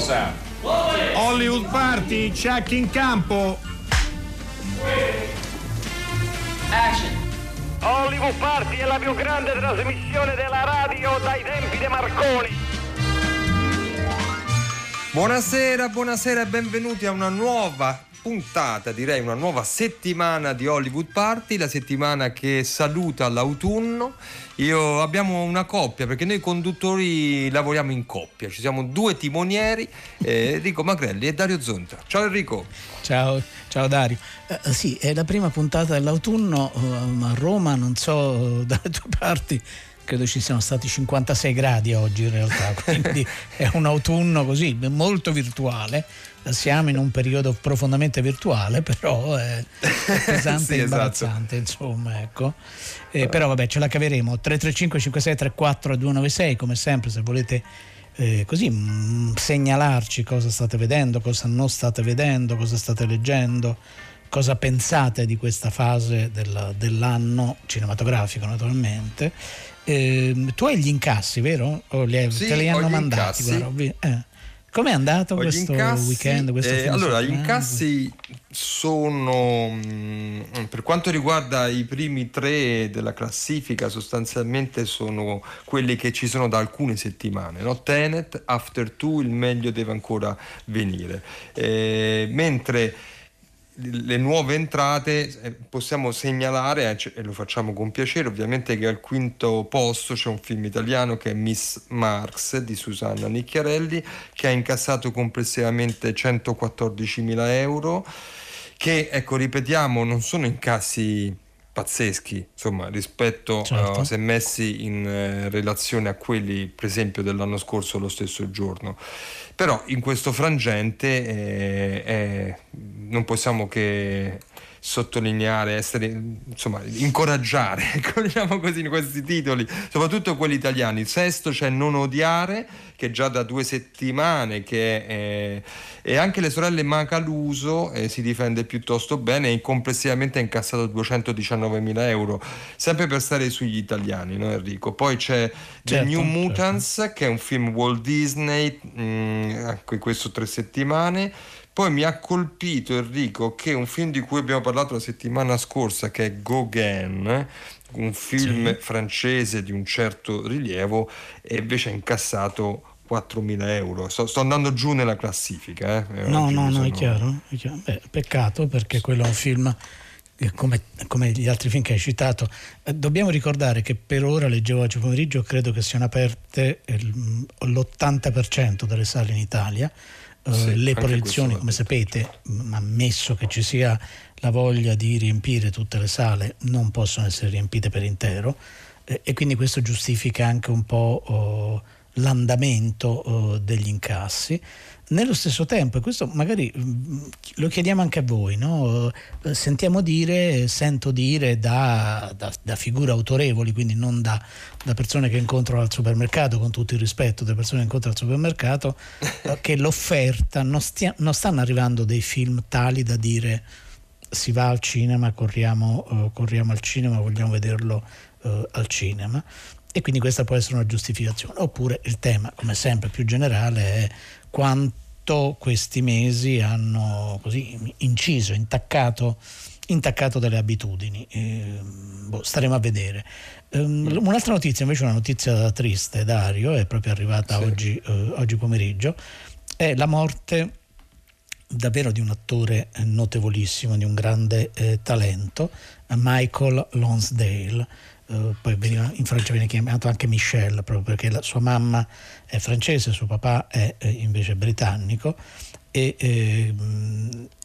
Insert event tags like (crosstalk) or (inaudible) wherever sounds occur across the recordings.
Sound. Hollywood Party, check in campo. Action. Hollywood Party è la più grande trasmissione della radio dai tempi di Marconi. Buonasera, buonasera e benvenuti a una nuova puntata, direi una nuova settimana di Hollywood Party, la settimana che saluta l'autunno. Io abbiamo una coppia perché noi conduttori lavoriamo in coppia, ci siamo due timonieri, eh, Enrico Magrelli e Dario Zonta. Ciao Enrico. Ciao, ciao Dario. Eh, sì, è la prima puntata dell'autunno eh, a Roma, non so (laughs) dalle tue parti credo ci siano stati 56 gradi oggi in realtà, (laughs) quindi è un autunno così molto virtuale. Siamo in un periodo profondamente virtuale, però è (laughs) pesante Sì, e esatto. imbarazzante, insomma, ecco. Eh, però vabbè, ce la caveremo. 335 56 34 296, come sempre, se volete eh, così mm, segnalarci cosa state vedendo, cosa non state vedendo, cosa state leggendo, cosa pensate di questa fase del- dell'anno cinematografico naturalmente. Ehm, tu hai gli incassi, vero? Hai- Sì, te li hanno mandati? guarda, eh. Com'è andato gli questo incassi, weekend? Questo eh, allora, gli incassi sono mm, per quanto riguarda i primi tre della classifica, sostanzialmente sono quelli che ci sono da alcune settimane. No? Tenet, After Two, il meglio deve ancora venire. Eh, mentre le nuove entrate eh, possiamo segnalare eh, e lo facciamo con piacere ovviamente che al quinto posto c'è un film italiano che è Miss Marx di Susanna Nicchiarelli che ha incassato complessivamente 114.000 euro che ecco ripetiamo non sono incassi pazzeschi insomma rispetto Certo. eh, se messi in eh, relazione a quelli per esempio dell'anno scorso lo stesso giorno però in questo frangente eh, eh, non possiamo che sottolineare, essere, insomma, incoraggiare, (laughs) ecco, diciamo così, in questi titoli, soprattutto quelli italiani. Il sesto c'è Non odiare, che già da due settimane, che è, e anche le sorelle Macaluso eh, si difende piuttosto bene e complessivamente ha incassato 219.000 euro, sempre per stare sugli italiani, no Enrico? Poi c'è The Certo, New certo. Mutants, che è un film Walt Disney, mm, anche questo tre settimane. Poi mi ha colpito Enrico che un film di cui abbiamo parlato la settimana scorsa, che è Gauguin, un film Sì. francese di un certo rilievo, e invece ha incassato 4.000 euro. Sto, sto andando giù nella classifica. Eh. No, Oggi no, mi no, è chiaro. è chiaro. Beh, peccato perché quello è un film eh, come, come gli altri film che hai citato. Eh, Dobbiamo ricordare che per ora, leggevo oggi pomeriggio, credo che siano aperte il- l'80% delle sale in Italia. Eh, Sì, le proiezioni, come sapete, m- ammesso che ci sia la voglia di riempire tutte le sale, non possono essere riempite per intero e quindi questo giustifica anche un po' oh, l'andamento oh, degli incassi. Nello stesso tempo, e questo magari mm, lo chiediamo anche a voi, no? Eh, sentiamo dire, sento dire da, da- da figure autorevoli, quindi non da, da persone che incontro al supermercato, con tutto il rispetto delle persone che incontro al supermercato, eh, (laughs) che l'offerta non, stia- non stanno arrivando dei film tali da dire si va al cinema, corriamo, eh, corriamo al cinema, vogliamo vederlo eh, al cinema. E quindi questa può essere una giustificazione. Oppure il tema, come sempre più generale, è quanto questi mesi hanno così inciso, intaccato, intaccato delle abitudini. Eh, boh, staremo a vedere. Ehm, un'altra notizia, invece, una notizia triste, Dario, è proprio arrivata Sì. oggi, eh, oggi pomeriggio, è la morte davvero di un attore notevolissimo, di un grande eh, talento, Michael Lonsdale. Eh, poi veniva- in Francia viene chiamato anche Michel, proprio perché la sua mamma è francese, suo papà è eh, invece britannico e eh,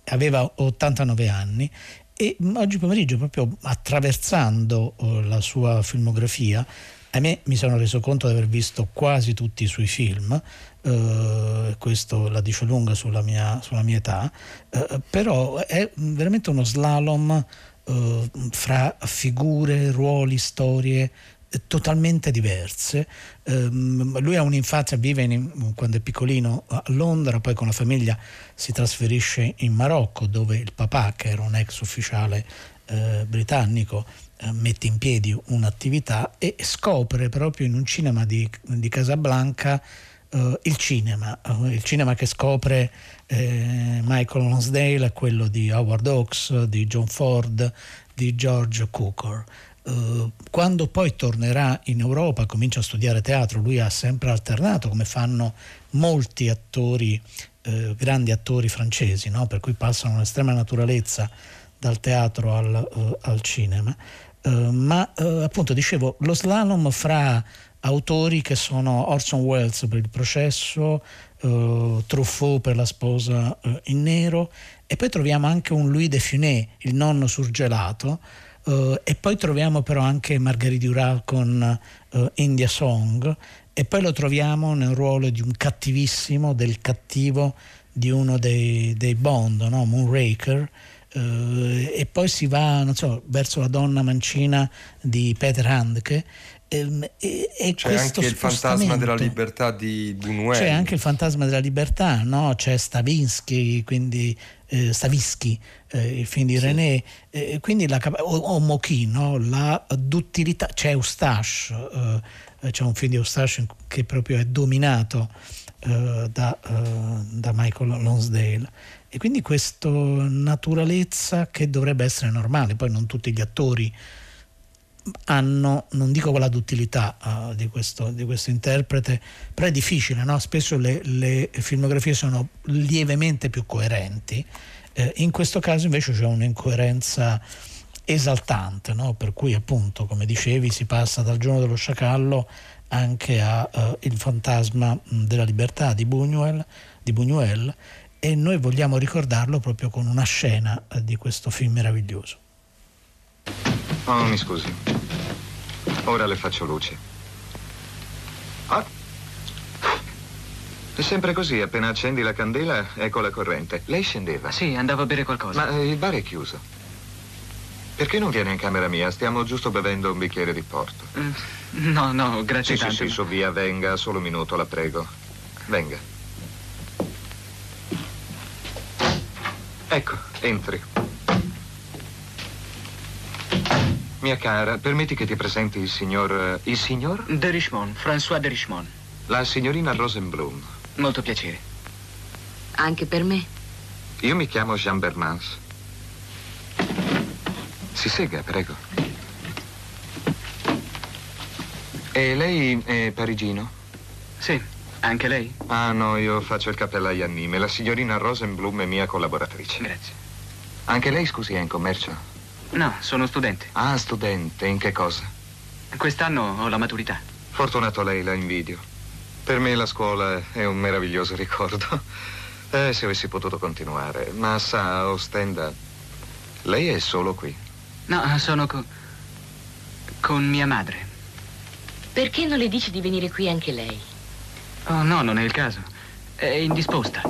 aveva 89 anni e oggi pomeriggio proprio attraversando eh, la sua filmografia a me mi sono reso conto di aver visto quasi tutti i suoi film, eh, questo la dice lunga sulla mia, sulla mia età, eh, però è veramente uno slalom eh, fra figure, ruoli, storie eh, totalmente diverse. Ehm, lui ha un'infanzia, vive in- quando è piccolino a Londra, poi con la famiglia si trasferisce in Marocco dove il papà, che era un ex ufficiale eh, britannico, eh, mette in piedi un'attività e scopre proprio in un cinema di, di Casablanca uh, il cinema, uh, il cinema che scopre eh, Michael Lonsdale è quello di Howard Hawks, di John Ford, di George Cukor. Uh, quando poi tornerà in Europa, comincia a studiare teatro, lui ha sempre alternato, come fanno molti attori, eh, grandi attori francesi, no? per cui passano un'estrema naturalezza dal teatro al, al cinema. Ma appunto dicevo, lo slalom fra autori che sono Orson Welles per il processo, uh, Truffaut per la sposa uh, in nero e poi troviamo anche un Louis de Funès, il nonno surgelato, uh, e poi troviamo però anche Marguerite Duras con India Song e poi lo troviamo nel ruolo di un cattivissimo, del cattivo di uno dei, dei Bond, no? Moonraker, e poi si va so, verso la donna mancina di Peter Handke c'è anche il fantasma della libertà di Buñuel. C'è anche il fantasma della libertà, no? c'è Stavinsky, quindi eh, Stavisky, eh, il film di sì. René, eh, quindi la, o, o Mochi, no? la duttilità, c'è Eustache, eh, c'è un film di Eustache che proprio è dominato eh, da, eh, da Michael Lonsdale. E quindi questa naturalezza che dovrebbe essere normale, poi non tutti gli attori hanno, non dico quella duttilità uh, di, questo, di, questo, interprete, però è difficile, no? spesso le, le, filmografie sono lievemente più coerenti, eh, in questo caso invece c'è un'incoerenza esaltante, no? per cui appunto, come dicevi, si passa dal giorno dello sciacallo anche a uh, Il fantasma della libertà di Buñuel, di Buñuel e noi vogliamo ricordarlo proprio con una scena uh, di questo film meraviglioso. Oh, mi scusi. Ora le faccio luce. Ah. È sempre così, appena accendi la candela, ecco la corrente. Lei scendeva? Sì, andavo a bere qualcosa. Ma il bar è chiuso. Perché non viene in camera mia? Stiamo giusto bevendo un bicchiere di porto. Uh, no, no, grazie sì, tanto. Sì, sì, su via, venga, solo un minuto, la prego. Venga. Ecco, entri. Mia cara, permetti che ti presenti il signor... Eh, il signor? De Richemont, François de Richemont. La signorina Rosenblum. Molto piacere. Anche per me. Io mi chiamo Jean Bermans. Si sega, prego. E lei è parigino? Sì, anche lei? Ah, no, io faccio il cappellaio anime. La signorina Rosenblum è mia collaboratrice. Grazie. Anche lei, scusi, è in commercio? No, sono studente. Ah, studente. In che cosa? Quest'anno ho la maturità. Fortunato lei, la invidio. Per me la scuola è un meraviglioso ricordo. (laughs) Eh, se avessi potuto continuare. Ma sa, Ostenda, lei è solo qui? No, sono co- con mia madre. Perché non le dici di venire qui anche lei? Oh, no, non è il caso. È indisposta.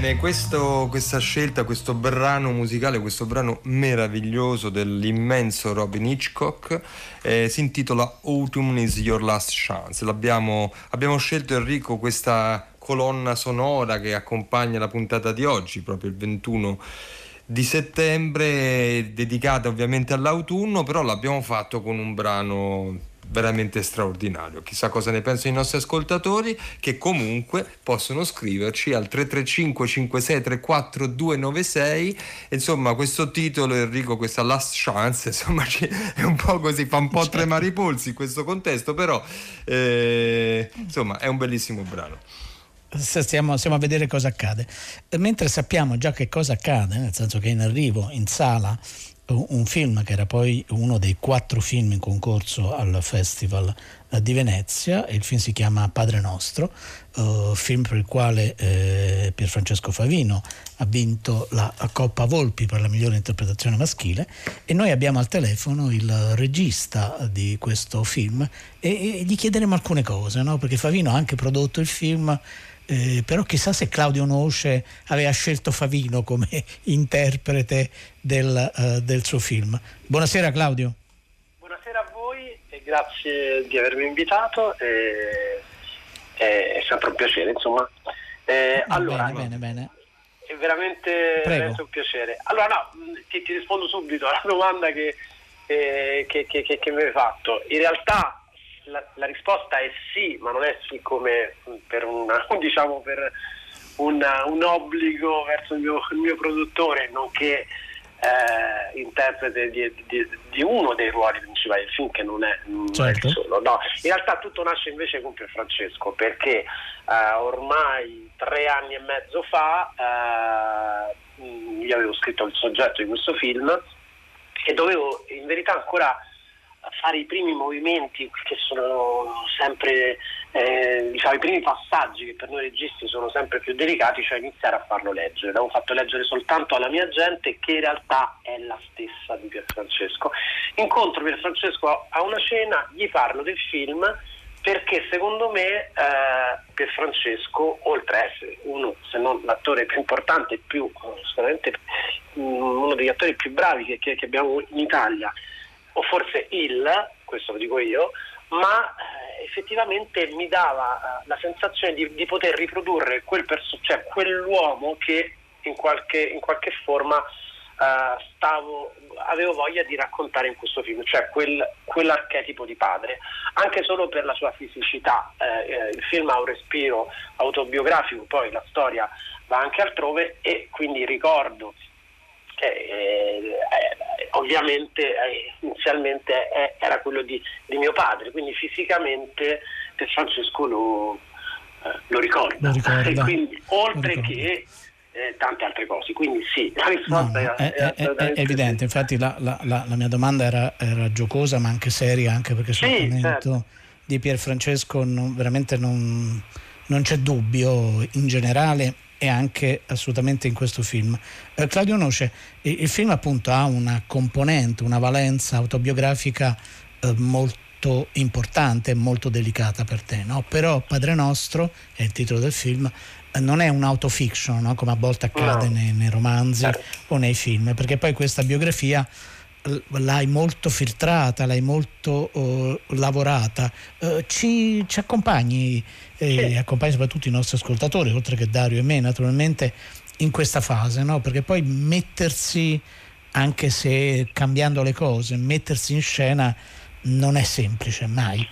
Bene, questo, questa scelta, questo brano musicale, questo brano meraviglioso dell'immenso Robin Hitchcock eh, si intitola Autumn is Your Last Chance. L'abbiamo, abbiamo scelto Enrico questa colonna sonora che accompagna la puntata di oggi, proprio il 21 di settembre, dedicata ovviamente all'autunno, però l'abbiamo fatto con un brano veramente straordinario. Chissà cosa ne pensano i nostri ascoltatori che comunque possono scriverci al 335 5634 296. Insomma, questo titolo Enrico, questa last chance, (laughs) insomma, è un po' così, fa un po' certo. tremare i polsi in questo contesto, però eh, insomma, è un bellissimo brano. Stiamo, stiamo, a vedere cosa accade. Mentre sappiamo già che cosa accade, nel senso che in arrivo in sala un film che era poi uno dei quattro film in concorso al Festival eh, di Venezia, il film si chiama Padre Nostro, uh, film per il quale eh, Pierfrancesco Favino ha vinto la Coppa Volpi per la migliore interpretazione maschile e noi abbiamo al telefono il regista di questo film e, e gli chiederemo alcune cose, no? perché Favino ha anche prodotto il film eh, però chissà se Claudio Noce aveva scelto Favino come (laughs) interprete del, uh, del, suo film. Buonasera Claudio. Buonasera a voi e grazie di avermi invitato. E, è sempre un piacere, insomma. Eh, allora, bene, bene, bene. È veramente, veramente, un piacere. Allora, no, ti, ti, rispondo subito alla domanda che, eh, che, che, che mi hai fatto. In realtà la, la, risposta è sì, ma non è sì come per, una, (laughs) diciamo per una, un obbligo verso il mio, il mio produttore, nonché eh, interprete di, di, di, uno dei ruoli principali del film, che non è, non certo. è solo. No. In realtà tutto nasce invece con Pier Francesco, perché eh, ormai tre anni e mezzo fa eh, io avevo scritto il soggetto di questo film e dovevo in verità ancora fare i primi movimenti che sono sempre eh, diciamo i primi passaggi che per noi registi sono sempre più delicati cioè iniziare a farlo leggere. L'avevo fatto leggere soltanto alla mia gente che in realtà è la stessa di Pierfrancesco incontro Pierfrancesco a una cena gli parlo del film perché secondo me eh, Pierfrancesco oltre a essere uno se non l'attore più importante più sicuramente mm, uno degli attori più bravi che, che abbiamo in Italia o forse il, questo lo dico io, ma eh, effettivamente mi dava eh, la sensazione di, di, poter riprodurre quel perso- cioè quell'uomo che in qualche, in qualche forma eh, stavo, avevo voglia di raccontare in questo film, cioè quel, quell'archetipo di padre, anche solo per la sua fisicità. Eh, il film ha un respiro autobiografico, poi la storia va anche altrove e quindi ricordo eh, ovviamente eh, inizialmente eh, era quello di, di, mio padre, quindi fisicamente per Francesco lo, eh, lo ricorda. Lo ricorda. (laughs) Quindi, oltre lo che tante altre cose. Quindi sì, la risposta no, è, è, è, è, evidente. Infatti la, la, la, la mia domanda era, era, giocosa ma anche seria, anche perché sul sì, certo. di Pier Francesco non, veramente non, non c'è dubbio in generale e anche assolutamente in questo film. Eh, Claudio Noce, il film appunto ha una componente, una valenza autobiografica eh, molto importante e molto delicata per te, no? però Padre Nostro, è il titolo del film, eh, non è un'autofiction no? come a volte accade no. nei, nei, romanzi certo. o nei film, perché poi questa biografia l'hai molto filtrata, l'hai molto uh, lavorata. Uh, ci, ci, accompagni e sì. accompagni soprattutto i nostri ascoltatori, oltre che Dario e me naturalmente, in questa fase, no? perché poi mettersi, anche se cambiando le cose, mettersi in scena non è semplice mai.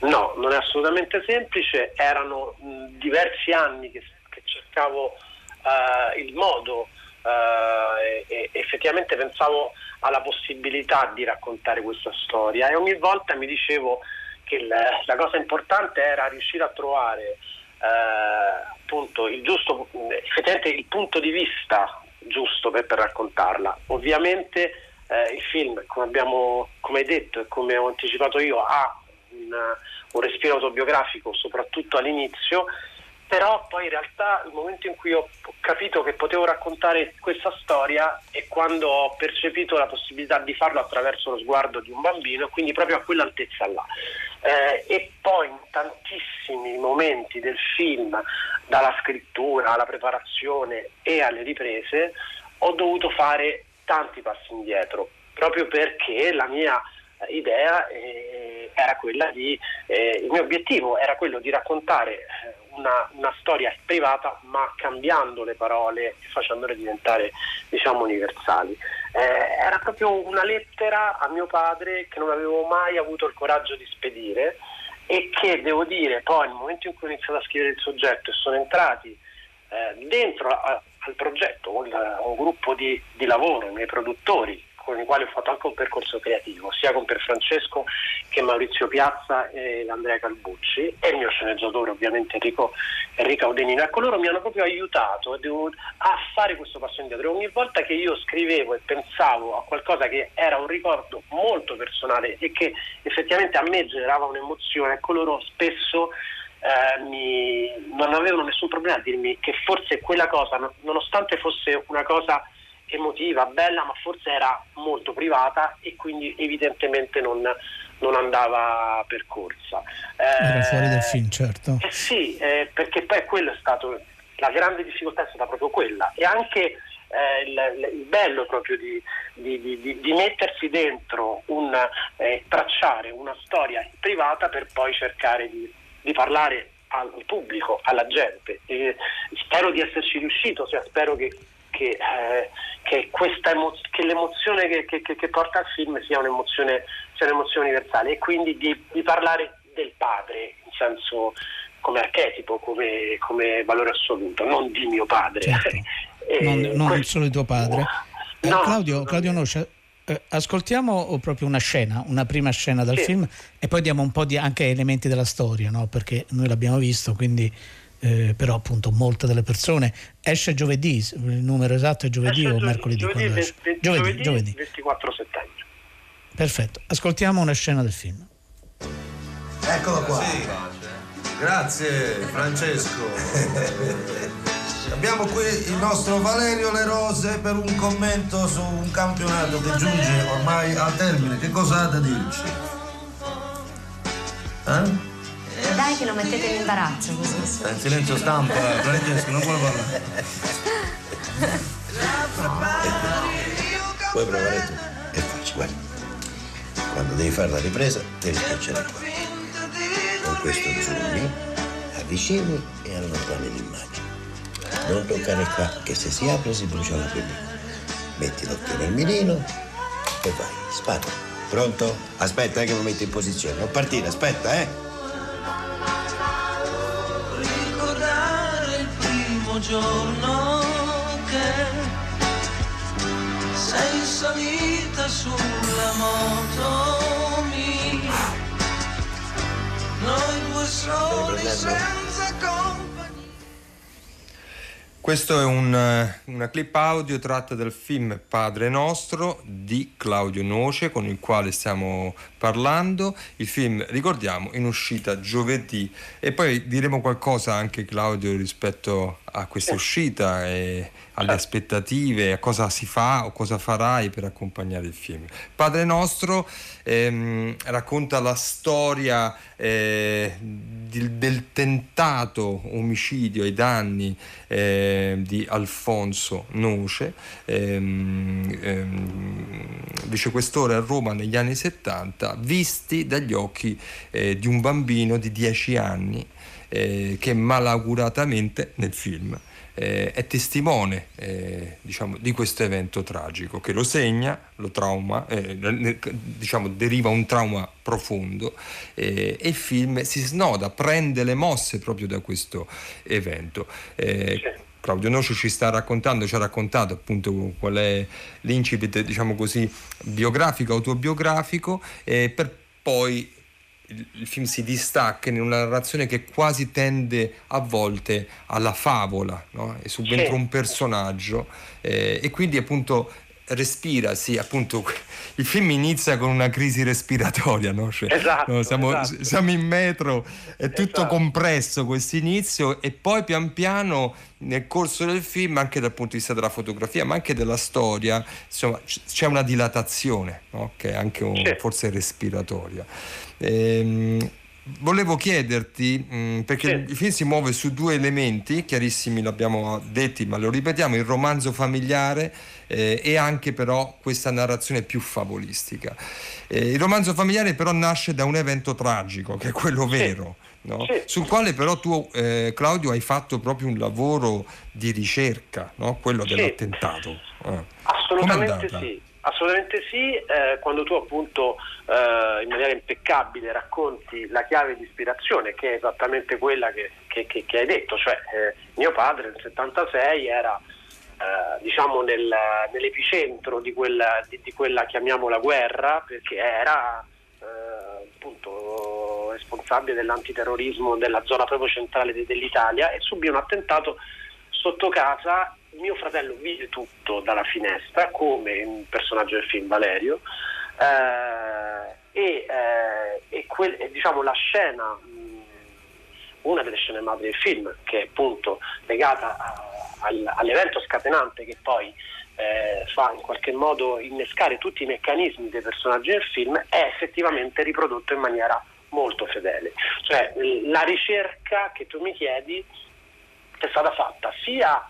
No, non è assolutamente semplice, erano mh, diversi anni che, che cercavo uh, il modo e, e effettivamente pensavo alla possibilità di raccontare questa storia e ogni volta mi dicevo che la, la cosa importante era riuscire a trovare eh, appunto il giusto, effettivamente il punto di vista giusto per, per raccontarla. Ovviamente eh, il film, come, abbiamo, come hai detto e come ho anticipato io, ha un, un respiro autobiografico soprattutto all'inizio però poi in realtà il momento in cui ho capito che potevo raccontare questa storia è quando ho percepito la possibilità di farlo attraverso lo sguardo di un bambino, quindi proprio a quell'altezza là. Eh, e poi in tantissimi momenti del film, dalla scrittura alla preparazione e alle riprese, ho dovuto fare tanti passi indietro, proprio perché la mia idea eh, era quella di, eh, il mio obiettivo era quello di raccontare eh, una, una, storia privata ma cambiando le parole e facendole diventare diciamo universali. Eh, era proprio una lettera a mio padre che non avevo mai avuto il coraggio di spedire e che devo dire poi nel momento in cui ho iniziato a scrivere il soggetto e sono entrati eh, dentro a, al progetto un, un gruppo di, di lavoro, i miei produttori con i quali ho fatto anche un percorso creativo, sia con Francesco che Maurizio Piazza e Andrea Calbucci e il mio sceneggiatore ovviamente Enrico, Enrico Audenino. Ecco, loro mi hanno proprio aiutato a fare questo passo indietro. Ogni volta che io scrivevo e pensavo a qualcosa che era un ricordo molto personale e che effettivamente a me generava un'emozione, ecco loro spesso eh, mi, non avevano nessun problema a dirmi che forse quella cosa, nonostante fosse una cosa emotiva, bella, ma forse era molto privata e quindi evidentemente non, non andava percorsa. Eh, era fuori dal film, certo. Eh sì, eh, perché poi quello è stato, la grande difficoltà è stata proprio quella e anche eh, il, il, bello proprio di, di, di, di mettersi dentro un, eh, tracciare una storia privata per poi cercare di, parlare al pubblico, alla gente. spero di esserci riuscito, cioè spero che che, eh, che, emo- che l'emozione che, che, porta al film sia un'emozione, sia un'emozione universale e quindi di, di, parlare del padre in senso come archetipo, come, come valore assoluto, non di mio padre. Certo. (laughs) eh, non, non questo... solo di tuo padre. Eh, no, Claudio, Claudio Noscia, eh, ascoltiamo proprio una scena, una prima scena dal sì. film e poi diamo un po' di anche elementi della storia, no? perché noi l'abbiamo visto, quindi eh, però appunto molte delle persone esce giovedì, il numero esatto è giovedì esce o mercoledì? Giovedì, 20, giovedì, giovedì, giovedì, 24 settembre. Perfetto, ascoltiamo una scena del film. Eccolo qua. Sì. Grazie Francesco. (laughs) Abbiamo qui il nostro Valerio Le Rose per un commento su un campionato che giunge ormai al termine. Che cosa ha da dirci? Eh? Dai che lo mettete in imbarazzo così. Sta in silenzio stampa, Francesco, non vuole parlare. Puoi provare tu. E facci, guarda. Quando devi fare la ripresa, devi schiacciare qua. Con questo zoomi, avvicini e allontani l'immagine. Non toccare qua, che se si apre si brucia la pellicola. Metti l'occhio nel mirino e vai, spara. Pronto? Aspetta eh, che mi metti in posizione. Non partire, aspetta, eh. Giorno che sei salita sulla moto mia, noi due soli senza compagnia. Questo è un, eh, una clip audio tratta dal film Padre Nostro di Claudio Noce con il quale stiamo parlando. Il film, ricordiamo, in uscita giovedì e poi diremo qualcosa anche Claudio rispetto a questa uscita e alle aspettative, a cosa si fa o cosa farai per accompagnare il film. Padre Nostro ehm, racconta la storia eh, di, del tentato omicidio ai danni eh, di Alfonso Noce, ehm, ehm, vicequestore a Roma negli anni 70, visti dagli occhi eh, di un bambino di 10 anni eh, che malauguratamente nel film eh, è testimone eh, diciamo, di questo evento tragico che lo segna, lo trauma, eh, diciamo, deriva un trauma profondo eh, e il film si snoda, prende le mosse proprio da questo evento. Eh, Claudio Nocio ci sta raccontando, ci ha raccontato appunto qual è l'incipit, diciamo così, biografico, autobiografico, eh, per poi il, film si distacca in una narrazione che quasi tende a volte alla favola, no? e subentra un personaggio eh, e quindi appunto respira, sì, appunto il film inizia con una crisi respiratoria, no? Cioè, esatto, no, siamo, esatto. siamo, in metro, è tutto Esatto. compresso questo inizio e poi pian piano nel corso del film, anche dal punto di vista della fotografia, ma anche della storia, insomma, c'è una dilatazione, no? che è anche un- forse respiratoria. Ehm, Volevo chiederti, mh, perché il film si muove su due elementi, chiarissimi l'abbiamo detti, ma lo ripetiamo, il romanzo familiare eh, e anche però questa narrazione più favolistica. Eh, il romanzo familiare però nasce da un evento tragico, che è quello vero, no? sul quale però tu, eh, Claudio, hai fatto proprio un lavoro di ricerca, no? quello Sì. dell'attentato. Eh. Assolutamente sì, assolutamente sì, eh, quando tu appunto eh, in maniera impeccabile racconti la chiave di ispirazione che è esattamente quella che, che- che- che hai detto, cioè eh, mio padre nel 76 era eh, diciamo nel- nell'epicentro di quella, di, di quella chiamiamola guerra perché era eh, appunto responsabile dell'antiterrorismo della zona proprio centrale de- dell'Italia e subì un attentato sotto casa mio fratello vide tutto dalla finestra come un personaggio del film Valerio eh, e, eh, e quel- diciamo la scena una delle scene madri del film che è appunto legata a- al- all'evento scatenante che poi eh, fa in qualche modo innescare tutti i meccanismi dei personaggi del film è effettivamente riprodotto in maniera molto fedele. Cioè la ricerca che tu mi chiedi è stata fatta sia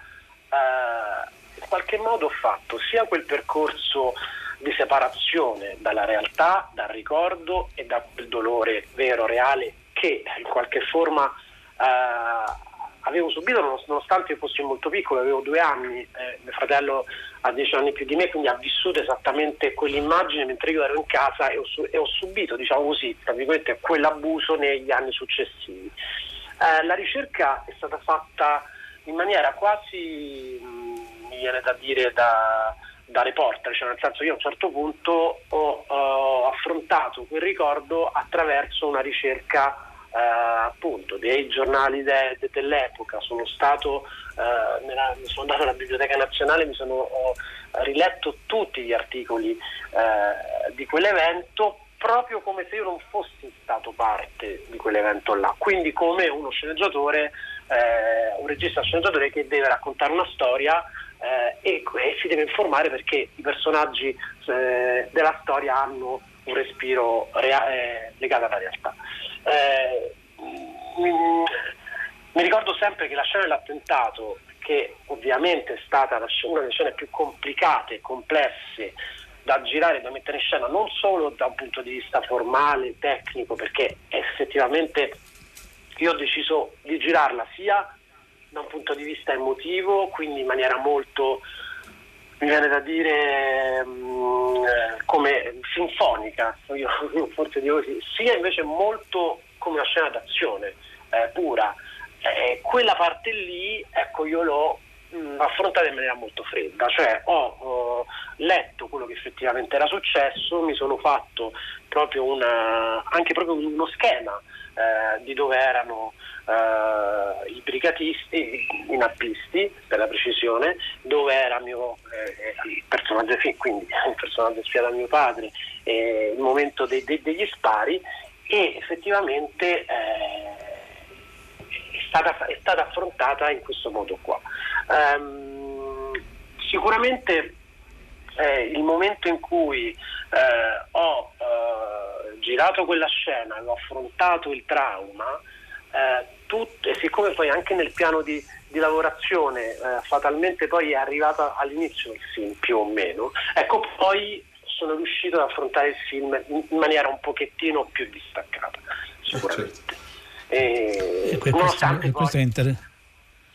eh, in qualche modo ho fatto sia quel percorso di separazione dalla realtà, dal ricordo e da quel dolore vero, reale che in qualche forma eh, avevo subito nonos- nonostante io fossi molto piccolo, avevo due anni, eh, mio fratello ha dieci anni più di me, quindi ha vissuto esattamente quell'immagine mentre io ero in casa e ho, e ho subito, diciamo così, virgolette, quell'abuso negli anni successivi. Eh, la ricerca è stata fatta in maniera quasi, mh, mi viene da dire, da, da reporter, cioè nel senso io a un certo punto ho, ho affrontato quel ricordo attraverso una ricerca eh, appunto dei giornali de- de- dell'epoca, sono stato eh, nella- sono andato alla Biblioteca Nazionale, mi sono ho riletto tutti gli articoli eh, di quell'evento proprio come se io non fossi stato parte di quell'evento là, quindi come uno sceneggiatore, eh, un regista sceneggiatore che deve raccontare una storia eh, e, e si deve informare perché i personaggi eh, della storia hanno un respiro rea- eh, legato alla realtà. Eh, mm, mi ricordo sempre che la scena dell'attentato, che ovviamente è stata una delle scene più complicate e complesse da girare da mettere in scena, non solo da un punto di vista formale, tecnico, perché effettivamente io ho deciso di girarla sia da un punto di vista emotivo, quindi in maniera molto, mi viene da dire, mm, eh, come sinfonica, io forse dico così, sia invece molto come una scena d'azione eh, pura. Eh, quella parte lì, ecco, io l'ho mh, affrontata in maniera molto fredda, cioè ho, ho letto quello che effettivamente era successo, mi sono fatto proprio una, anche proprio uno schema eh, di dove erano eh, i brigatisti, i nappisti per la precisione, dove era mio, eh, il personaggio quindi (laughs) il personaggio spiato a mio padre, eh, il momento dei- dei- degli spari e effettivamente eh, stata, è stata affrontata in questo modo qua. Ehm, sicuramente eh, il momento in cui eh, ho eh, girato quella scena e ho affrontato il trauma, eh, tut- e siccome poi anche nel piano di, di lavorazione eh, fatalmente poi è arrivata all'inizio del film più o meno, ecco poi sono riuscito ad affrontare il film in, maniera un pochettino più distaccata, sicuramente. E, E que- questo, questo è inter-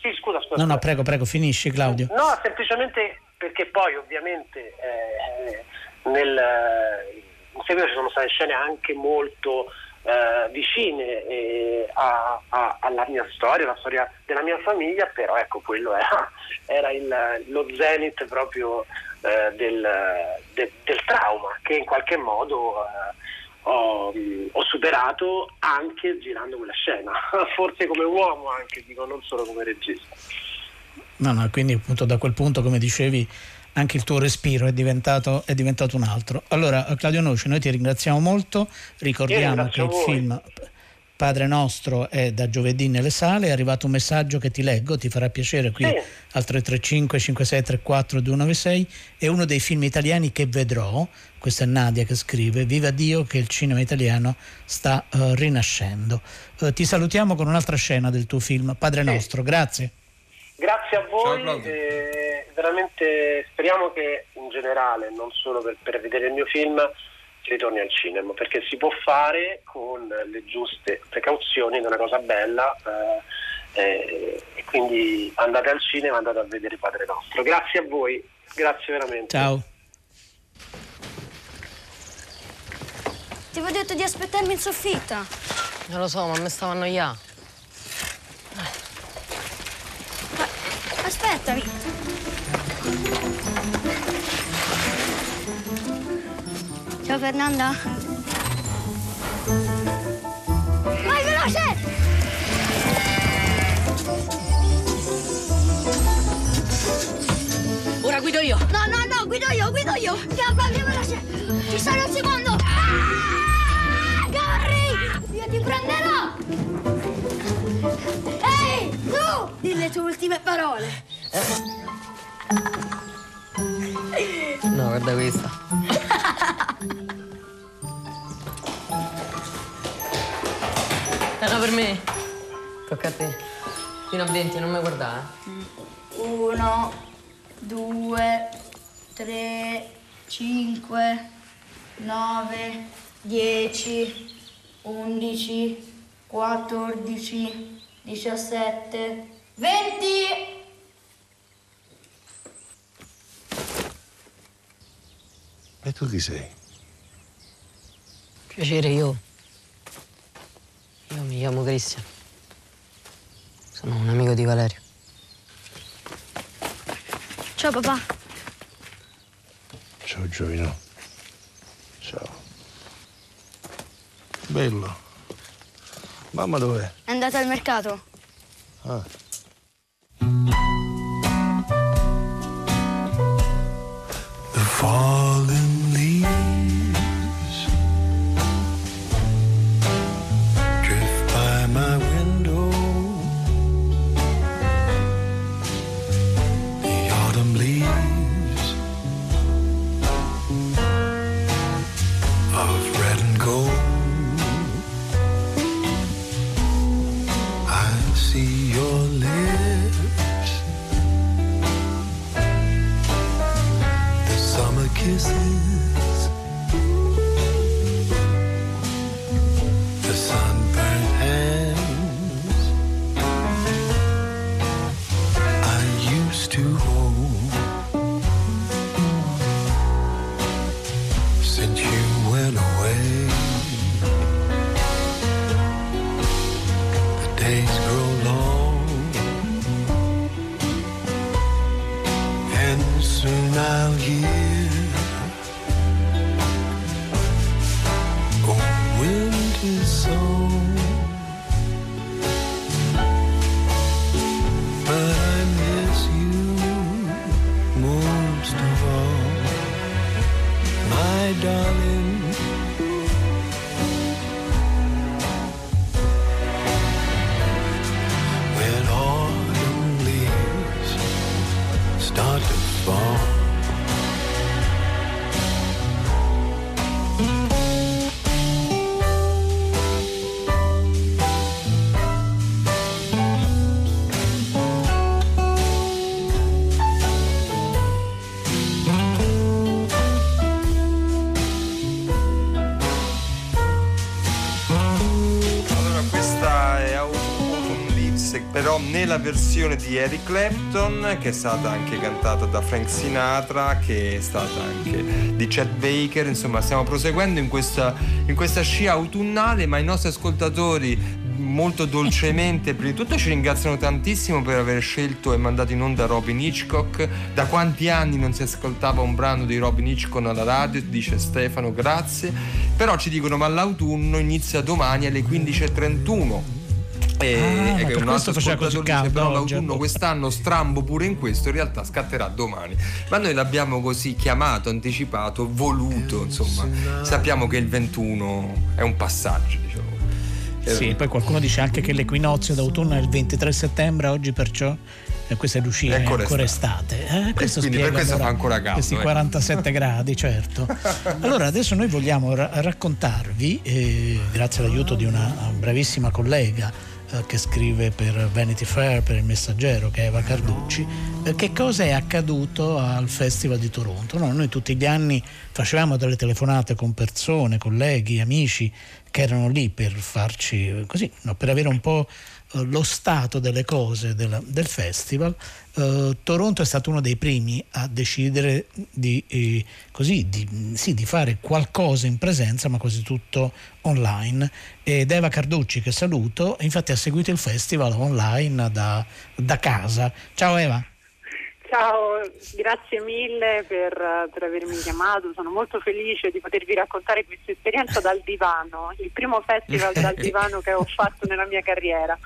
Sì, scusa, scusa. No, no, prego, prego, finisci Claudio. No, semplicemente perché poi ovviamente eh, nel, eh, in seguito ci sono state scene anche molto eh, vicine eh, a- a- alla mia storia, alla storia della mia famiglia, però ecco quello era, (laughs) era il- lo zenith proprio eh, del, de- del trauma che in qualche modo eh, ho, ho superato anche girando quella scena, (laughs) forse come uomo anche, dico, non solo come regista. No, no, quindi appunto da quel punto, come dicevi, anche il tuo respiro è diventato, è diventato un altro. Allora, Claudio Noci, noi ti ringraziamo molto, ricordiamo che il film Padre Nostro è da giovedì nelle sale, è arrivato un messaggio che ti leggo, ti farà piacere qui Sì. al 335 5634 296, è uno dei film italiani che vedrò, questa è Nadia che scrive, viva Dio che il cinema italiano sta eh, rinascendo. Eh, ti salutiamo con un'altra scena del tuo film Padre Nostro, grazie. Grazie a voi, eh, veramente speriamo che in generale, non solo per, per vedere il mio film, si ritorni al cinema, perché si può fare con le giuste precauzioni ed è una cosa bella eh, eh, e quindi andate al cinema, andate a vedere Padre Nostro. Grazie a voi, grazie veramente. Ciao. Ti avevo detto di aspettarmi in soffitta. Non lo so, ma mi stavo annoiando. Aspettami. Ciao Fernanda. Vai veloce! Ora guido io. No, no, no, guido io, guido io. Ciao, vai veloce. Ci sono un secondo. Ah! Corri! Io ti prenderò. Ehi, tu! Di le tue ultime parole. No, guarda questa. Me. Tocca a te. Fino a 20, non mi guardare. Uno, due, tre, cinque, nove, dieci, undici, quattordici, diciassette, venti! E tu chi sei? Piacere, io. Io mi chiamo Cristian. Sono un amico di Valerio. Ciao papà. Ciao Gioino. Ciao. Bello. Mamma dov'è? È andata al mercato? Ah. The nella versione di Eric Clapton, che è stata anche cantata da Frank Sinatra, che è stata anche di Chet Baker. Insomma, stiamo proseguendo in questa, in questa scia autunnale, ma i nostri ascoltatori molto dolcemente prima di tutto ci ringraziano tantissimo per aver scelto e mandato in onda Robin Hitchcock. Da quanti anni non si ascoltava un brano di Robin Hitchcock alla radio? Dice Stefano grazie. Però ci dicono ma l'autunno inizia domani alle 15.31 E, Ah, e ma che un questo altro ascoltatore dice, però l'autunno boh." quest'anno strambo pure in questo, in realtà scatterà domani. Ma noi l'abbiamo così chiamato, anticipato, voluto, insomma. Sappiamo che il 21 è un passaggio, diciamo. Eh, Sì, poi qualcuno dice anche che l'equinozio d'autunno è il 23 settembre, oggi perciò eh, questa è Lucia, È è ancora ancora estate. estate. Eh, questo quindi per questo allora fa ancora caldo, Questi eh. 47 (laughs) gradi, certo. Allora adesso noi vogliamo ra- raccontarvi, eh, grazie all'aiuto di una bravissima collega eh, che scrive per Vanity Fair, per il Messaggero, che è Eva Carducci, eh, che cosa è accaduto al Festival di Toronto. No, noi tutti gli anni facevamo delle telefonate con persone, colleghi, amici che erano lì per farci così, no, per avere un po' lo stato delle cose del, del festival. Eh, Toronto è stato uno dei primi a decidere di, eh, così, di, sì, di fare qualcosa in presenza, ma quasi tutto online. Ed Eva Carducci, che saluto, infatti ha seguito il festival online da, da casa. Ciao Eva. Ciao, grazie mille per, per avermi chiamato, sono molto felice di potervi raccontare questa esperienza dal divano, il primo festival dal (laughs) divano che ho fatto nella mia carriera.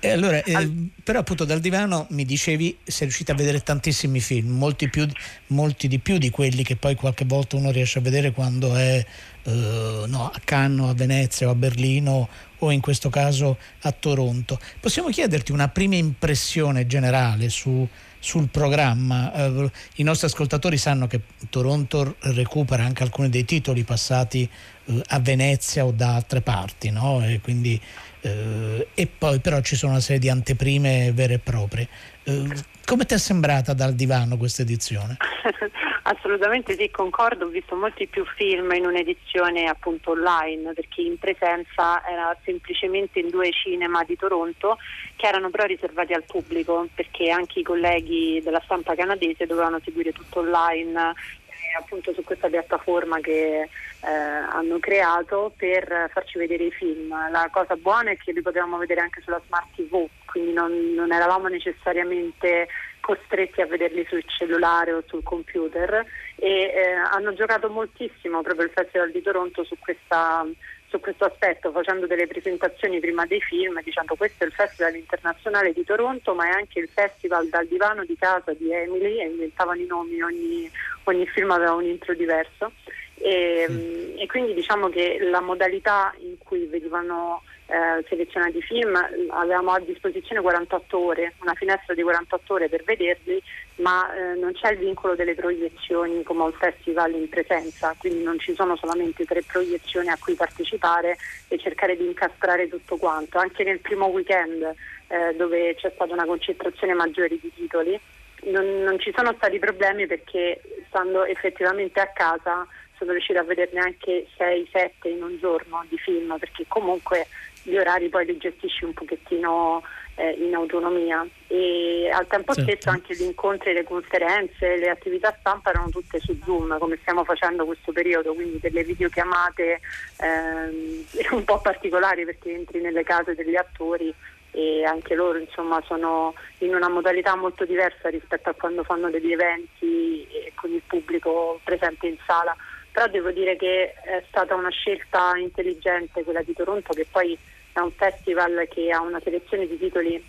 E allora, eh, però appunto dal divano mi dicevi sei riuscita a vedere tantissimi film, molti, più, molti di più di quelli che poi qualche volta uno riesce a vedere quando è eh, no, a Cannes, a Venezia o a Berlino o in questo caso a Toronto. Possiamo chiederti una prima impressione generale su, sul programma? Eh, I nostri ascoltatori sanno che Toronto recupera anche alcuni dei titoli passati eh, a Venezia o da altre parti, no? E quindi eh, e poi però ci sono una serie di anteprime vere e proprie. Eh, come ti è sembrata dal divano questa edizione? (laughs) Assolutamente sì, concordo, ho visto molti più film in un'edizione appunto online perché in presenza era semplicemente in due cinema di Toronto che erano però riservati al pubblico perché anche i colleghi della stampa canadese dovevano seguire tutto online eh, appunto su questa piattaforma che eh, hanno creato per farci vedere i film. La cosa buona è che li potevamo vedere anche sulla smart TV, quindi non, non eravamo necessariamente costretti a vederli sul cellulare o sul computer e eh, hanno giocato moltissimo proprio il Festival di Toronto su questa su questo aspetto facendo delle presentazioni prima dei film dicendo questo è il Festival internazionale di Toronto ma è anche il Festival dal divano di casa di Emily e inventavano i nomi, ogni, ogni film aveva un intro diverso e, mm. e quindi diciamo che la modalità in cui venivano eh, selezionati film avevamo a disposizione 48 ore, una finestra di 48 ore per vederli, ma eh, non c'è il vincolo delle proiezioni come un festival in presenza, quindi non ci sono solamente tre proiezioni a cui partecipare e cercare di incastrare tutto quanto. Anche nel primo weekend eh, dove c'è stata una concentrazione maggiore di titoli, non, non ci sono stati problemi perché stando effettivamente a casa sono riuscita a vederne anche 6-7 in un giorno di film perché comunque gli orari poi li gestisci un pochettino eh, in autonomia e al tempo Certo. stesso anche gli incontri, le conferenze, le attività stampa erano tutte su Zoom come stiamo facendo questo periodo, quindi delle videochiamate ehm, (laughs) un po' particolari perché entri nelle case degli attori e anche loro insomma sono in una modalità molto diversa rispetto a quando fanno degli eventi e con il pubblico presente in sala però devo dire che è stata una scelta intelligente quella di Toronto che poi è un festival che ha una selezione di titoli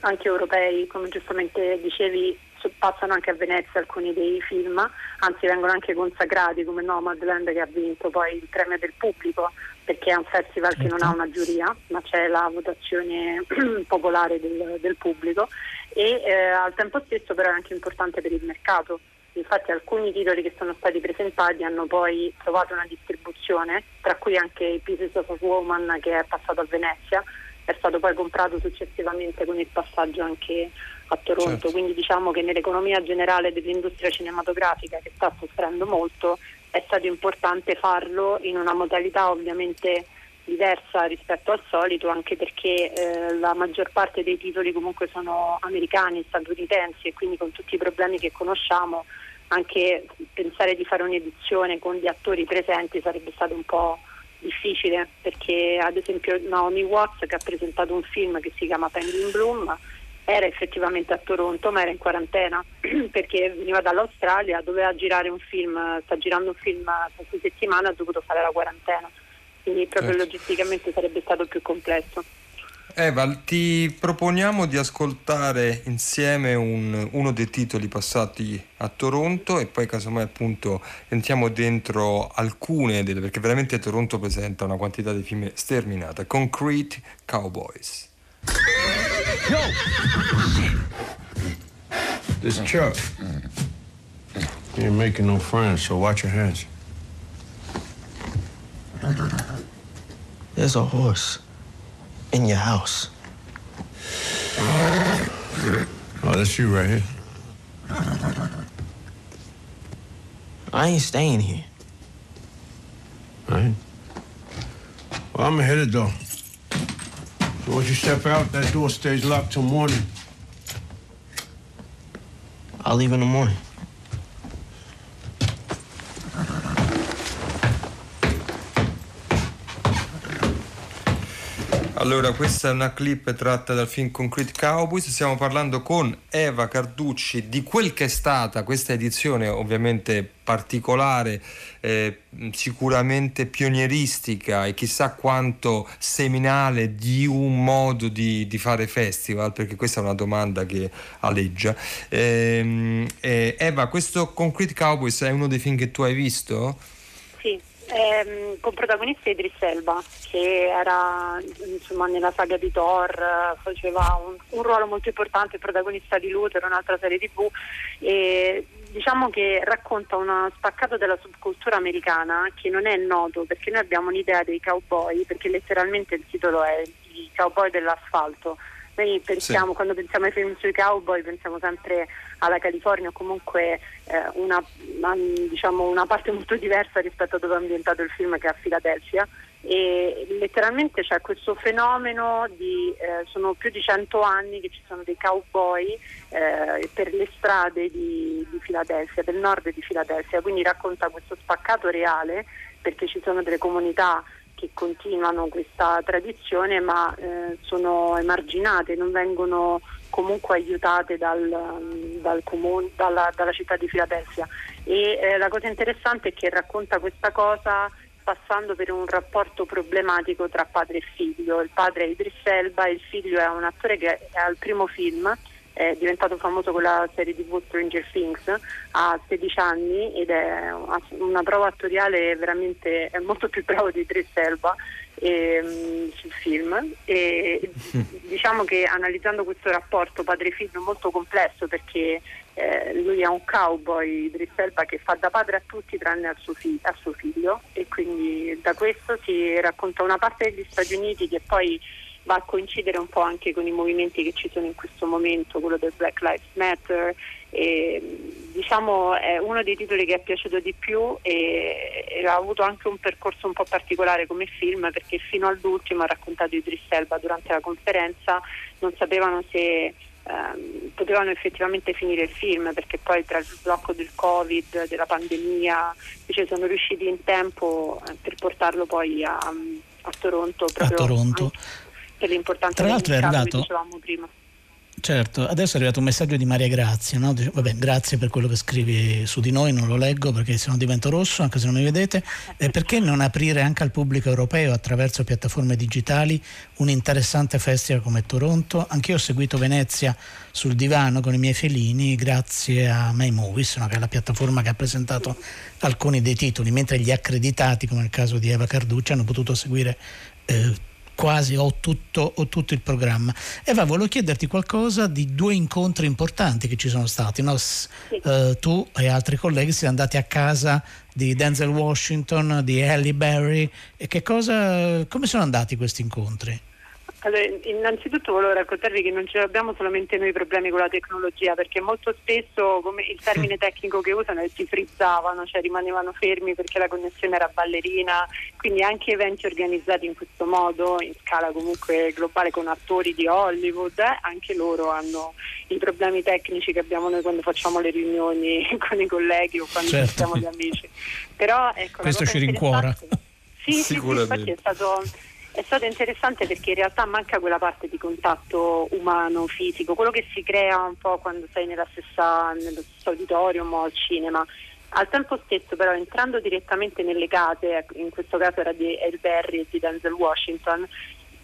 anche europei, come giustamente dicevi passano anche a Venezia alcuni dei film, anzi vengono anche consacrati come Nomadland che ha vinto poi il premio del pubblico perché è un festival che non ha una giuria ma c'è la votazione (clears throat) popolare del, del pubblico e eh, al tempo stesso però è anche importante per il mercato Infatti alcuni titoli che sono stati presentati hanno poi trovato una distribuzione, tra cui anche Pieces of a Woman che è passato a Venezia, è stato poi comprato successivamente con il passaggio anche a Toronto, Certo. quindi diciamo che nell'economia generale dell'industria cinematografica che sta soffrendo molto è stato importante farlo in una modalità ovviamente diversa rispetto al solito anche perché eh, la maggior parte dei titoli comunque sono americani, statunitensi e quindi con tutti i problemi che conosciamo anche pensare di fare un'edizione con gli attori presenti sarebbe stato un po' difficile perché ad esempio Naomi Watts che ha presentato un film che si chiama Penguin Bloom era effettivamente a Toronto ma era in quarantena (clears throat) perché veniva dall'Australia, doveva girare un film, sta girando un film questa settimana, ha dovuto fare la quarantena quindi proprio Certo. logisticamente sarebbe stato più complesso. Eva, ti proponiamo di ascoltare insieme un- uno dei titoli passati a Toronto e poi casomai appunto entriamo dentro alcune delle, perché veramente Toronto presenta una quantità di film sterminata. Concrete Cowboys. This is Chuck. You ain't making no friends, so watch your hands. There's a horse in your house. Oh, that's you right here. I ain't staying here. All right. Well, I'm headed though. So once you step out, that door stays locked till morning. I'll leave in the morning. Allora, questa è una clip tratta dal film Concrete Cowboys. Stiamo parlando con Eva Carducci di quel che è stata questa edizione, ovviamente particolare, eh, sicuramente pionieristica e chissà quanto seminale di un modo di, di fare festival, perché questa è una domanda che aleggia. Ehm, eh, Eva, questo Concrete Cowboys è uno dei film che tu hai visto? Ehm, con protagonista Idris Elba, che era insomma, nella saga di Thor, faceva un, un ruolo molto importante, protagonista di Luther, un'altra serie tv, e diciamo che racconta uno spaccato della subcultura americana che non è noto perché noi abbiamo un'idea dei cowboy, perché letteralmente il titolo è i cowboy dell'asfalto. Noi pensiamo, Sì. quando pensiamo ai film sui cowboy, pensiamo sempre alla California o comunque eh, una, diciamo, una parte molto diversa rispetto a dove è ambientato il film che è a Filadelfia. E letteralmente c'è questo fenomeno di eh, sono più di cento anni che ci sono dei cowboy eh, per le strade di, di Filadelfia, del nord di Filadelfia, quindi racconta questo spaccato reale perché ci sono delle comunità che continuano questa tradizione ma eh, sono emarginate, non vengono comunque aiutate dal, dal comune- dalla, dalla città di Filadelfia. E eh, la cosa interessante è che racconta questa cosa passando per un rapporto problematico tra padre e figlio. Il padre è Idris Elba, il figlio è un attore che è al primo film, è diventato famoso con la serie TV Stranger Things, ha 16 anni ed è una- prova attoriale veramente molto più bravo di Idris Elba ehm, sul film e (laughs) diciamo che analizzando questo rapporto padre-figlio molto complesso perché eh, lui è un cowboy Idris Elba che fa da padre a tutti tranne al suo, fi- a suo figlio e quindi da questo si racconta una parte degli Stati Uniti che poi va a coincidere un po' anche con i movimenti che ci sono in questo momento, quello del Black Lives Matter. E, diciamo è uno dei titoli che è piaciuto di più e, e ha avuto anche un percorso un po' particolare come film perché fino all'ultimo ha raccontato Idris Elba durante la conferenza, non sapevano se ehm, potevano effettivamente finire il film perché poi tra il blocco del Covid, della pandemia, invece sono riusciti in tempo eh, per portarlo poi a, a Toronto A proprio Toronto. per l'importanza Tra l'altro è arrivato- che dicevamo prima. Certo, adesso è arrivato un messaggio di Maria Grazia, no? Dice, vabbè, grazie per quello che scrivi su di noi, non lo leggo perché se no divento rosso, anche se non mi vedete. Eh, perché non aprire anche al pubblico europeo attraverso piattaforme digitali un interessante festival come Toronto? Anch'io ho seguito Venezia sul divano con i miei felini grazie a My Movies, no? che è la piattaforma che ha presentato alcuni dei titoli, mentre gli accreditati, come nel caso di Eva Carducci, hanno potuto seguire eh, quasi o tutto, o tutto il programma. Eva, volevo chiederti qualcosa di due incontri importanti che ci sono stati. no? S- eh, tu e altri colleghi siete andati a casa di Denzel Washington, di Halle Berry. E che cosa, come sono andati questi incontri? Allora, innanzitutto volevo raccontarvi che non ce l'abbiamo solamente noi problemi con la tecnologia, perché molto spesso come il termine tecnico che usano è si frizzavano, cioè rimanevano fermi perché la connessione era ballerina, quindi anche eventi organizzati in questo modo, in scala comunque globale con attori di Hollywood, eh, anche loro hanno i problemi tecnici che abbiamo noi quando facciamo le riunioni (laughs) con i colleghi o quando Certo. siamo gli amici. Però ecco, Questo cosa ci rincuora. interessante- Sì, sì, sì, infatti è stato, è stato interessante perché in realtà manca quella parte di contatto umano, fisico, quello che si crea un po' quando sei stessa, nello stesso auditorium o al cinema. Al tempo stesso però entrando direttamente nelle case, in questo caso era di El Berry e di Denzel Washington,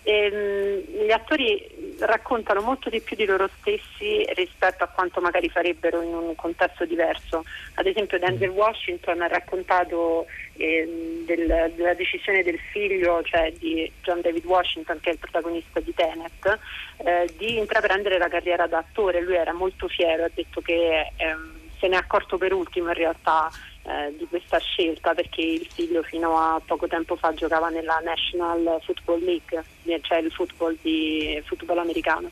ehm, gli attori raccontano molto di più di loro stessi rispetto a quanto magari farebbero in un contesto diverso. Ad esempio Denzel Washington ha raccontato ehm, del, della decisione del figlio, cioè di John David Washington, che è il protagonista di Tenet, eh, di intraprendere la carriera da attore. Lui era molto fiero, ha detto che ehm, se ne è accorto per ultimo in realtà eh, di questa scelta perché il figlio fino a poco tempo fa giocava nella National Football League, cioè il football, di, football americano.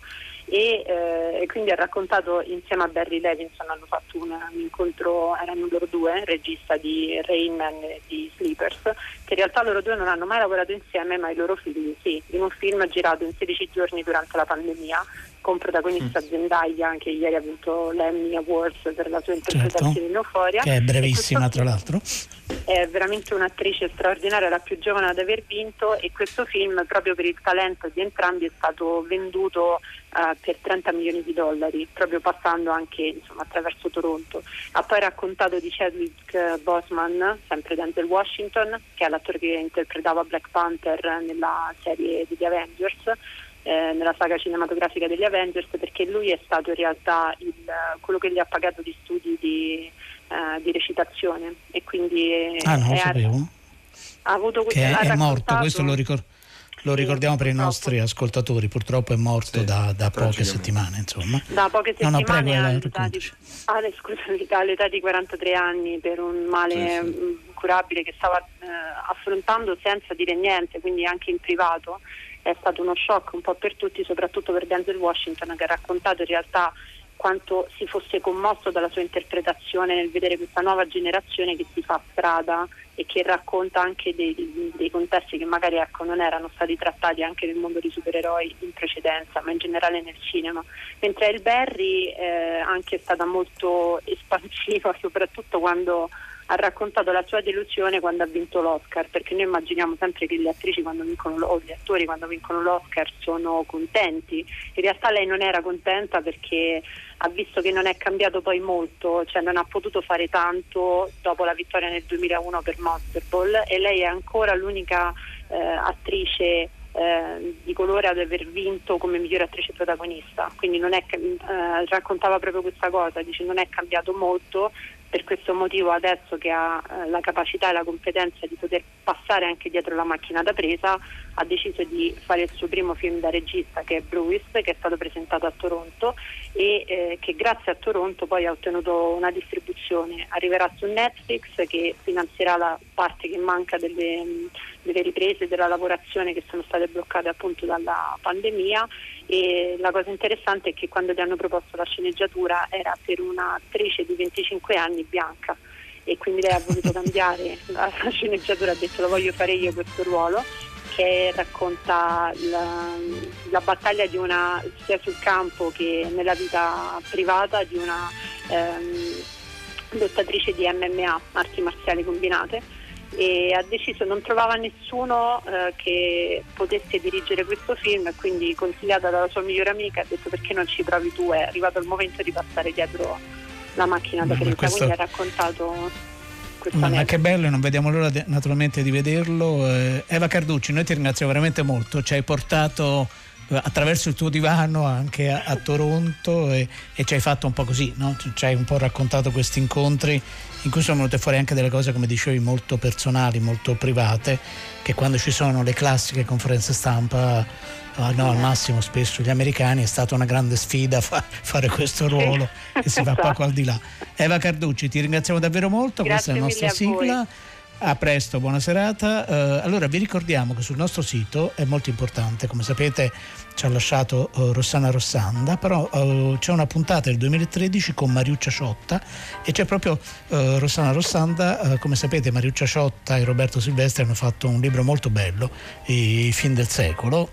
E, eh, e, quindi ha raccontato insieme a Barry Levinson hanno fatto un, un incontro, erano loro due, regista di Rain Man e di Sleepers, che in realtà loro due non hanno mai lavorato insieme ma i loro figli sì, in un film girato in 16 giorni durante la pandemia con protagonista mm. Zendaya che ieri ha vinto l'Emmy Awards per la sua interpretazione certo, in Euphoria. Che è brevissima tra l'altro. È veramente un'attrice straordinaria, la più giovane ad aver vinto e questo film proprio per il talento di entrambi è stato venduto uh, per 30 milioni di dollari, proprio passando anche insomma, attraverso Toronto. Ha poi raccontato di Chadwick Boseman, sempre Denzel Washington, che è l'attore che interpretava Black Panther nella serie degli Avengers eh, nella saga cinematografica degli Avengers perché lui è stato in realtà il, quello che gli ha pagato gli studi di, uh, di recitazione e quindi ah, non lo sapevo. Ha, avuto che è, è morto, questo lo, ricor- lo ricordiamo sì, per i nostri ascoltatori, purtroppo è morto sì, da, da poche settimane. Insomma. Da poche settimane no, no, prego, all'età, di, ah, scusami, all'età di 43 anni per un male sì, curabile che stava eh, affrontando senza dire niente, quindi anche in privato è stato uno shock un po' per tutti, soprattutto per Denzel Washington che ha raccontato in realtà quanto si fosse commosso dalla sua interpretazione nel vedere questa nuova generazione che si fa strada e che racconta anche dei, dei contesti che magari ecco, non erano stati trattati anche nel mondo dei supereroi in precedenza, ma in generale nel cinema. Mentre il Barry eh, anche è stata molto (laughs) espansiva, soprattutto quando ha raccontato la sua delusione quando ha vinto l'Oscar, perché noi immaginiamo sempre che le attrici vincono o gli attori quando vincono l'Oscar sono contenti. In realtà lei non era contenta perché ha visto che non è cambiato poi molto, cioè non ha potuto fare tanto dopo la vittoria nel 2001 per Monsterball e lei è ancora l'unica eh, attrice eh, di colore ad aver vinto come migliore attrice protagonista, quindi è, eh, raccontava proprio questa cosa, dice non è cambiato molto, per questo motivo adesso che ha eh, la capacità e la competenza di poter passare anche dietro la macchina da presa, ha deciso di fare il suo primo film da regista che è Bruce, che è stato presentato a Toronto e eh, che grazie a Toronto poi ha ottenuto una distribuzione. Arriverà su Netflix che finanzierà la parte che manca delle, delle riprese della lavorazione che sono state bloccate appunto dalla pandemia. E la cosa interessante è che quando gli hanno proposto la sceneggiatura era per un'attrice di 25 anni bianca. E quindi lei ha voluto cambiare la, la sceneggiatura, ha detto lo voglio fare io questo ruolo che racconta la, la, battaglia di una sia sul campo che nella vita privata di una ehm, lottatrice di MMA, arti marziali combinate e ha deciso, non trovava nessuno eh, che potesse dirigere questo film e quindi consigliata dalla sua migliore amica ha detto perché non ci provi tu, è arrivato il momento di passare dietro la macchina da presa, questo... quindi ha raccontato ma, ma, che bello, non vediamo l'ora de, naturalmente di vederlo. Eh, Eva Carducci, noi ti ringraziamo veramente molto, ci hai portato attraverso il tuo divano anche a, a Toronto e, e, ci hai fatto un po' così, no? ci hai un po' raccontato questi incontri in cui sono venute fuori anche delle cose, come dicevi, molto personali, molto private, che quando ci sono le classiche conferenze stampa hanno al massimo spesso gli americani, è stata una grande sfida fa, fare questo ruolo e si va (laughs) poco al di là. Eva Carducci, ti ringraziamo davvero molto, Grazie questa è la nostra sigla. A presto, buona serata. Uh, allora vi ricordiamo che sul nostro sito è molto importante, come sapete ci ha lasciato uh, Rossana Rossanda, però uh, c'è una puntata del 2013 con Mariuccia Ciotta e c'è proprio Rossana Rossanda, come sapete Mariuccia Ciotta e Roberto Silvestri hanno fatto un libro molto bello, I film del secolo,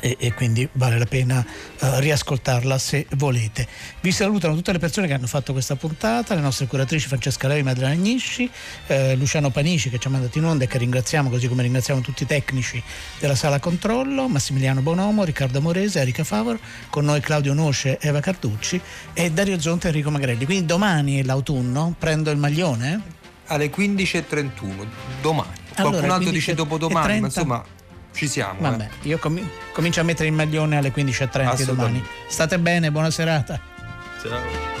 e, e, quindi vale la pena uh, riascoltarla se volete. Vi salutano tutte le persone che hanno fatto questa puntata, le nostre curatrici Francesca Levi, Madrena Agnisci, eh, Luciano Panici che ci ha mandato in onda e che ringraziamo così come ringraziamo tutti i tecnici della sala controllo, Massimiliano Bonomo, Riccardo Morese, Erika Favor, con noi Claudio Noce, Eva Carducci e Dario Zonta e Enrico Magrelli. Quindi domani è l'autunno, prendo il maglione? Alle 15.31, domani. Allora, Qualcun altro dice dopodomani, ma insomma ci siamo. Vabbè, eh. io com- comincio a mettere il maglione alle 15.30 domani. State bene, buona serata. Ciao.